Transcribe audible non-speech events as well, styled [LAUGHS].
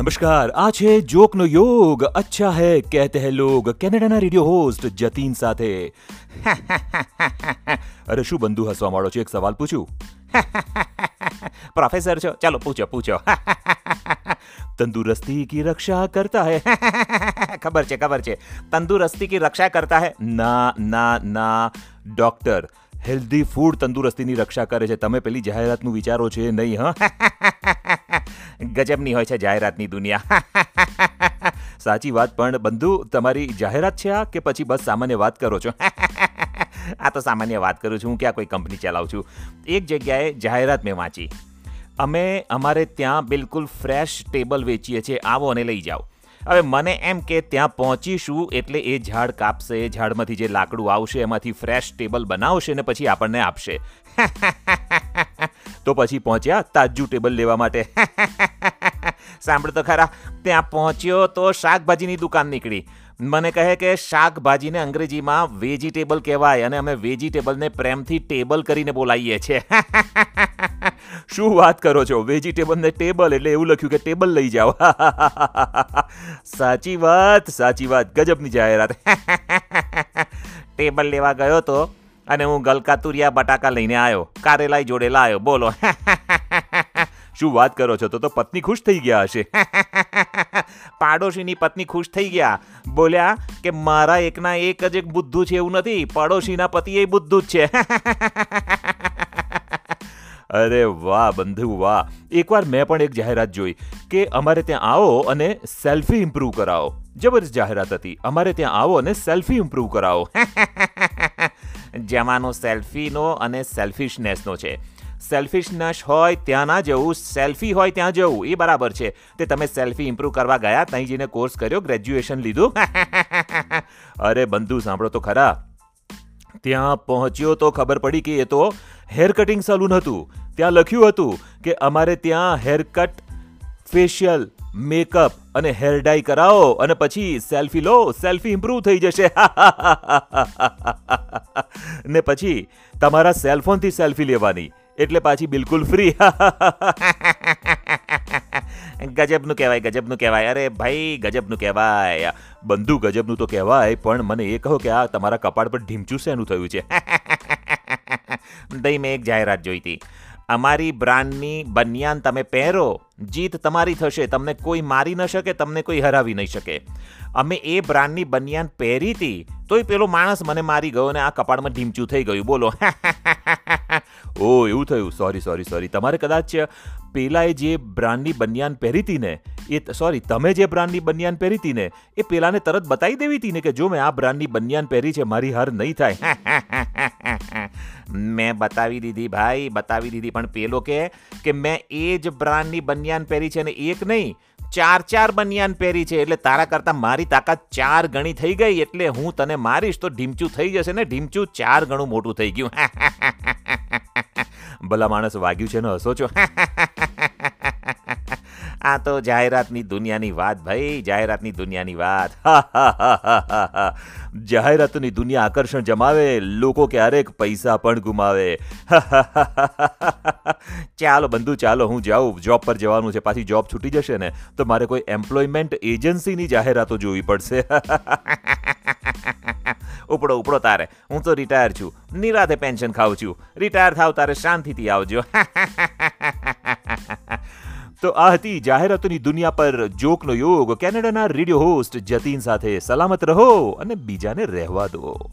નમસ્કાર આ છે જોકનો યોગ અચ્છા હે કહેતે હે લોગ કેનેડાના રેડિયો હોસ્ટ જતીન સાથે અરે શું બંધુ હસવા માંડો છો એક સવાલ પૂછું પ્રોફેસર છો ચાલો પૂછો પૂછો તંદુરસ્તી કી રક્ષા કરતા હે ખબર છે ખબર છે તંદુરસ્તી કી રક્ષા કરતા હે ના ના ના ડોક્ટર હેલ્ધી ફૂડ તંદુરસ્તીની રક્ષા કરે છે તમે પેલી જાહેરાતનું વિચારો છે નહીં હા ગજબની હોય છે જાહેરાતની દુનિયા. [LAUGHS] સાચી વાત, પણ બંધુ, તમારી જાહેરાત છે આ કે પછી બસ સામાન્ય વાત કરો છો? [LAUGHS] આ તો સામાન્ય વાત કરું છું, હું ક્યાં કોઈ કંપની ચલાવું છું? એક જગ્યાએ જાહેરાત મેં વાંચી. અમે, અમારે ત્યાં બિલકુલ ફ્રેશ ટેબલ વેચીએ છીએ, આવો અને લઈ જાઓ. હવે મને એમ કે ત્યાં પહોંચીશું એટલે એ ઝાડ કાપશે, ઝાડમાંથી જે લાકડું આવશે, એમાંથી ફ્રેશ ટેબલ બનાવશે ને પછી આપણને આપશે. [LAUGHS] તો પછી પહોંચ્યા તાજું ટેબલ લેવા માટે. [LAUGHS] સાંભળ તો ખરા, ત્યાં પહોંચ્યો તો શાકભાજીની દુકાન નીકળી. મને કહે કે શાકભાજીને અંગ્રેજીમાં વેજીટેબલ કહેવાય અને અમે વેજીટેબલને પ્રેમથી ટેબલ કરીને બોલાવીએ છીએ. [LAUGHS] શું વાત કરો છો? વેજીટેબલને ટેબલ એટલે એવું લખ્યું કે ટેબલ લઈ જાઓ. [LAUGHS] સાચી વાત સાચી વાત. ગજબની જાહેરાત. ટેબલ લેવા ગયો તો અને હું ગલકાતુરિયા બટાકા લઈને આવ્યો કારેલાઈ જોડેલા આવ્યો બોલો. [LAUGHS] શું વાત કરો છો? તો તો પત્ની ખુશ થઈ ગયા હશે. [LAUGHS] પાડોશીની પત્ની ખુશ થઈ ગયા. બોલ્યા કે મારા એકના એક જ એક બુદ્ધુ છે એવું નથી, પડોશીના પતિ એ બુદ્ધુ જ છે. [LAUGHS] અરે વાહ બંધુ, વાહ. એકવાર મેં પણ એક જાહેરાત જોઈ કે અમારે ત્યાં આવો અને સેલ્ફી ઇમ્પ્રૂવ કરાવો. જબરજસ્ત જાહેરાત હતી. અમારે ત્યાં આવો અને સેલ્ફી ઇમ્પ્રૂવ કરાવો. જમાનો સેલ્ફીનો અને સેલ્ફિશનેસનો છે. સેલ્ફિશનેસ હોય ત્યાં ના જવું, સેલ્ફી હોય ત્યાં જવું, એ બરાબર છે. તે તમે સેલ્ફી ઇમ્પ્રૂવ કરવા ગયા, ત્યાં જઈને કોર્સ કર્યો, ગ્રેજ્યુએશન લીધું? [LAUGHS] અરે બંધુ, સાંભળો તો ખરા. ત્યાં પહોંચ્યો તો ખબર પડી કે એ તો હેર કટિંગ સલૂન હતું. ત્યાં લખ્યું હતું કે અમારે ત્યાં હેર કટ ફેશિયલ, મેકઅપ અને હેર ડાઈ કરાવો અને પછી સેલ્ફી લો, સેલ્ફી ઇમ્પ્રૂવ થઈ જશે. [LAUGHS] ને પછી તમારા સેલફોનથી સેલ્ફી લેવાની. એટલે પાછી બિલકુલ ફ્રી [LAUGHS] ગજબનું કહેવાય ગજબનું કહેવાય. અરે ભાઈ, ગજબનું કહેવાય. બંધુ ગજબનું તો કહેવાય, પણ મને એ કહો કે આ તમારા કપાળ પર ઢીમચું શેનું થયું છે? [LAUGHS] દઈ મેં એક જાહેરાત જોઈ હતી. અમારી બ્રાન્ડની બનિયાન તમે પહેરો, જીત તમારી થશે, તમને કોઈ મારી ન શકે, તમને કોઈ હરાવી નહીં શકે. અમે એ બ્રાન્ડની બનિયાન પહેરી હતી, તોય પેલો માણસ મને મારી ગયો અને આ કપાળમાં ઢીમચું થઈ ગયું. બોલો. [LAUGHS] ઓ એવું થયું. સોરી સોરી સોરી તમારે કદાચ પેલાએ જે બ્રાન્ડની બનિયાન પહેરી હતી ને, એ સોરી તમે જે બ્રાન્ડની બનિયાન પહેરી હતી ને, એ પેલાને તરત બતાવી દેવી હતી ને કે જો મેં આ બ્રાન્ડની બનિયાન પહેરી છે, મારી હાર નહીં થાય. [LAUGHS] મેં બતાવી દીધી ભાઈ, બતાવી દીધી. પણ પેલો કે કે મેં એ જ બ્રાન્ડની બનિયાન પહેરી છે ને એક નહીં, ચાર ચાર બનિયાન પહેરી છે. એટલે તારા કરતાં મારી તાકાત ચાર ગણી થઈ ગઈ, એટલે હું તને મારીશ તો ઢીમચું થઈ જશે ને ઢીમચું ચાર ગણું મોટું થઈ ગયું. [LAUGHS] ભલા માણસ વાગ્યું છે ને, હસો છો. [LAUGHS] આ તો જાહેરાતની દુનિયાની વાત ભાઈ જાહેરાતની દુનિયાની વાત જાહેરાતની દુનિયા આકર્ષણ જમાવે લોકો ક્યારેક પૈસા પણ ગુમાવે ચાલો બંધુ ચાલો હું જાઉં જોબ પર જવાનું છે પાછી જોબ છૂટી જશે ને તો મારે કોઈ એમ્પ્લોયમેન્ટ એજન્સીની જાહેરાતો જોવી પડશે ઉપડો ઉપડો તારે હું તો રિટાયર છું નિરાતે પેન્શન ખાઉં છું રિટાયર થાવ તારે શાંતિથી આવજો તો આ હતી જાહેરાતોની દુનિયા પર જોકનો યોગ. કેનેડાના રેડિયો હોસ્ટ જતીન સાથે સલામત રહો અને બીજાને રહેવા દો.